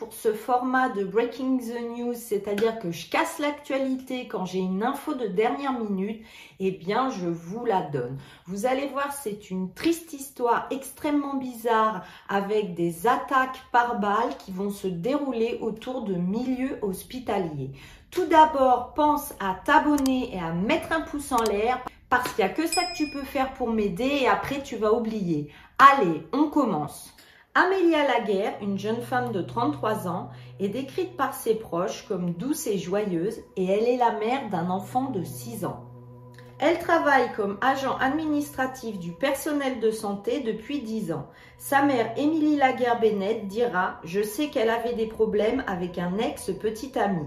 pour ce format de Breaking the News, c'est-à-dire que je casse l'actualité quand j'ai une info de dernière minute, eh bien je vous la donne. Vous allez voir, c'est une triste histoire extrêmement bizarre avec des attaques par balles qui vont se dérouler autour de milieux hospitaliers. Tout d'abord, pense à t'abonner et à mettre un pouce en l'air parce qu'il n'y a que ça que tu peux faire pour m'aider et après tu vas oublier. Allez, on commence. Amélia Laguerre, une jeune femme de 33 ans, est décrite par ses proches comme douce et joyeuse et elle est la mère d'un enfant de 6 ans. Elle travaille comme agent administratif du personnel de santé depuis 10 ans. Sa mère, Émilie Laguerre-Bennett, dira « Je sais qu'elle avait des problèmes avec un ex-petit ami.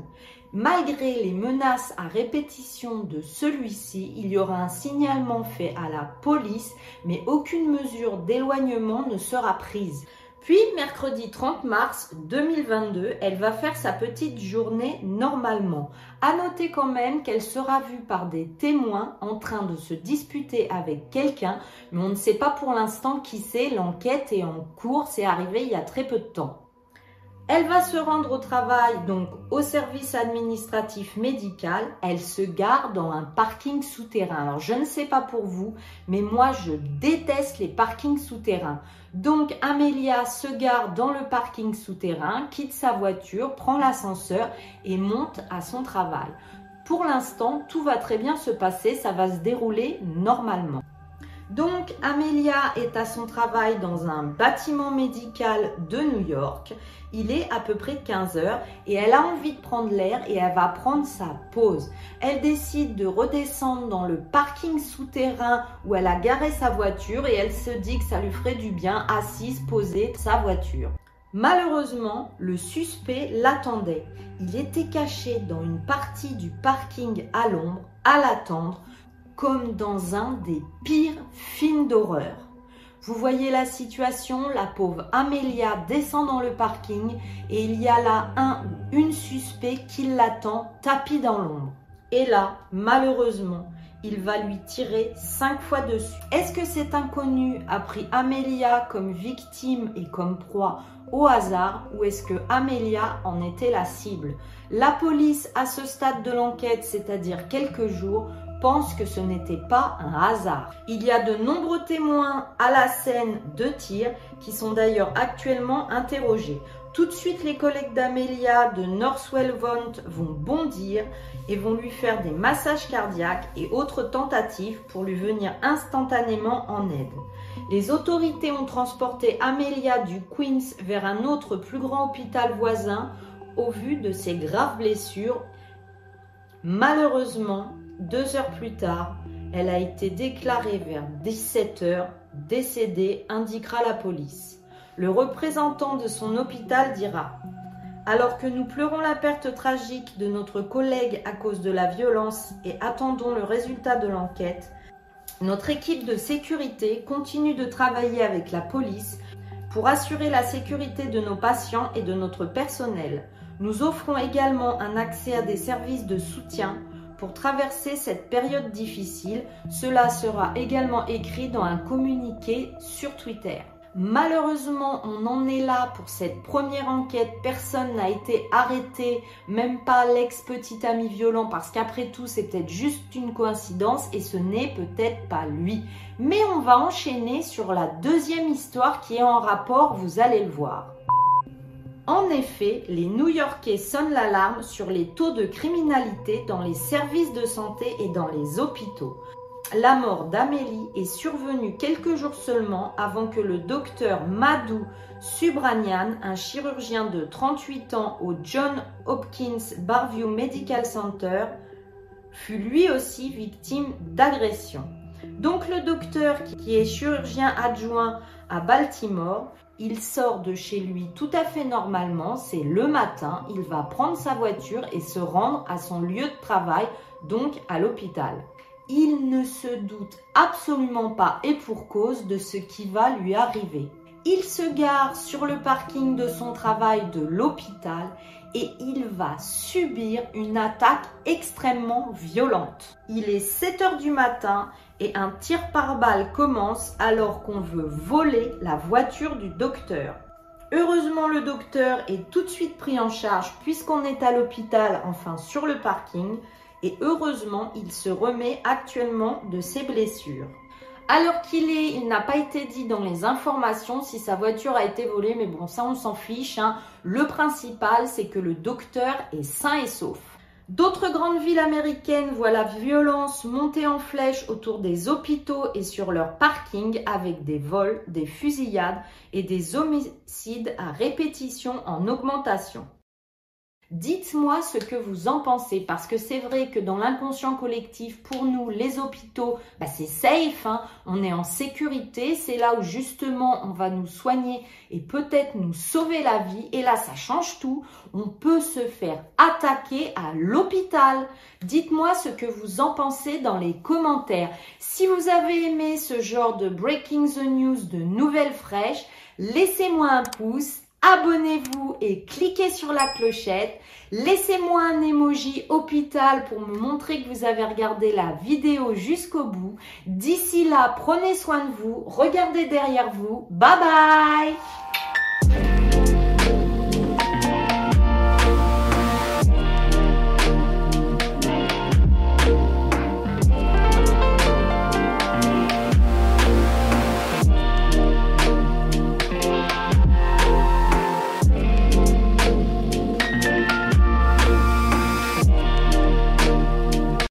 Malgré les menaces à répétition de celui-ci, il y aura un signalement fait à la police, mais aucune mesure d'éloignement ne sera prise. Puis, mercredi 30 mars 2022, elle va faire sa petite journée normalement. À noter quand même qu'elle sera vue par des témoins en train de se disputer avec quelqu'un, mais on ne sait pas pour l'instant qui c'est. L'enquête est en cours, c'est arrivé il y a très peu de temps. Elle va se rendre au travail, donc au service administratif médical. Elle se gare dans un parking souterrain. Alors, je ne sais pas pour vous, mais moi, je déteste les parkings souterrains. Donc, Amélia se gare dans le parking souterrain, quitte sa voiture, prend l'ascenseur et monte à son travail. Pour l'instant, tout va très bien se passer, ça va se dérouler normalement. Donc, Amelia est à son travail dans un bâtiment médical de New York. Il est à peu près 15 heures et elle a envie de prendre l'air et elle va prendre sa pause. Elle décide de redescendre dans le parking souterrain où elle a garé sa voiture et elle se dit que ça lui ferait du bien assise, poser sa voiture. Malheureusement, le suspect l'attendait. Il était caché dans une partie du parking à l'ombre, à l'attendre, comme dans un des pires films d'horreur. Vous voyez la situation, la pauvre Amélia descend dans le parking et il y a là un ou une suspect qui l'attend tapis dans l'ombre. Et là, malheureusement, il va lui tirer cinq fois dessus. Est-ce que cet inconnu a pris Amélia comme victime et comme proie au hasard ou est-ce que Amélia en était la cible? La police, à ce stade de l'enquête, c'est-à-dire quelques jours, que ce n'était pas un hasard. Il y a de nombreux témoins à la scène de tir qui sont d'ailleurs actuellement interrogés. Tout de suite, les collègues d'Amelia de Northwell Vont vont bondir et vont lui faire des massages cardiaques et autres tentatives pour lui venir instantanément en aide. Les autorités ont transporté Amelia du Queens vers un autre plus grand hôpital voisin au vu de ses graves blessures. Malheureusement, deux heures plus tard, elle a été déclarée vers 17 heures décédée, indiquera la police. Le représentant de son hôpital dira Alors que nous pleurons la perte tragique de notre collègue à cause de la violence et attendons le résultat de l'enquête, notre équipe de sécurité continue de travailler avec la police pour assurer la sécurité de nos patients et de notre personnel. Nous offrons également un accès à des services de soutien pour traverser cette période difficile. Cela sera également écrit dans un communiqué sur Twitter. Malheureusement, on en est là pour cette première enquête. Personne n'a été arrêté, même pas l'ex-petit ami violent, parce qu'après tout, c'est peut-être juste une coïncidence et ce n'est peut-être pas lui. Mais on va enchaîner sur la deuxième histoire qui est en rapport, vous allez le voir. En effet, les New-Yorkais sonnent l'alarme sur les taux de criminalité dans les services de santé et dans les hôpitaux. La mort d'Amélie est survenue quelques jours seulement avant que le docteur Madhu Subramanian, un chirurgien de 38 ans au John Hopkins Barview Medical Center, fut lui aussi victime d'agression. Donc le docteur qui est chirurgien adjoint à Baltimore il sort de chez lui tout à fait normalement, c'est le matin, il va prendre sa voiture et se rendre à son lieu de travail, donc à l'hôpital. Il ne se doute absolument pas et pour cause de ce qui va lui arriver. Il se gare sur le parking de son travail de l'hôpital et il va subir une attaque extrêmement violente. Il est 7 heures du matin et un tir par balle commence alors qu'on veut voler la voiture du docteur. Heureusement, le docteur est tout de suite pris en charge puisqu'on est à l'hôpital, enfin sur le parking. Et heureusement, il se remet actuellement de ses blessures. Alors qu'il est, il n'a pas été dit dans les informations si sa voiture a été volée, mais bon, ça on s'en fiche. Hein. Le principal, c'est que le docteur est sain et sauf. D'autres grandes villes américaines voient la violence monter en flèche autour des hôpitaux et sur leurs parkings avec des vols, des fusillades et des homicides à répétition en augmentation. Dites-moi ce que vous en pensez, parce que c'est vrai que dans l'inconscient collectif, pour nous, les hôpitaux, bah, c'est safe, hein. on est en sécurité, c'est là où justement on va nous soigner et peut-être nous sauver la vie. Et là, ça change tout. On peut se faire attaquer à l'hôpital. Dites-moi ce que vous en pensez dans les commentaires. Si vous avez aimé ce genre de Breaking the News, de nouvelles fraîches, laissez-moi un pouce abonnez-vous et cliquez sur la clochette. Laissez-moi un emoji hôpital pour me montrer que vous avez regardé la vidéo jusqu'au bout. D'ici là, prenez soin de vous, regardez derrière vous. Bye bye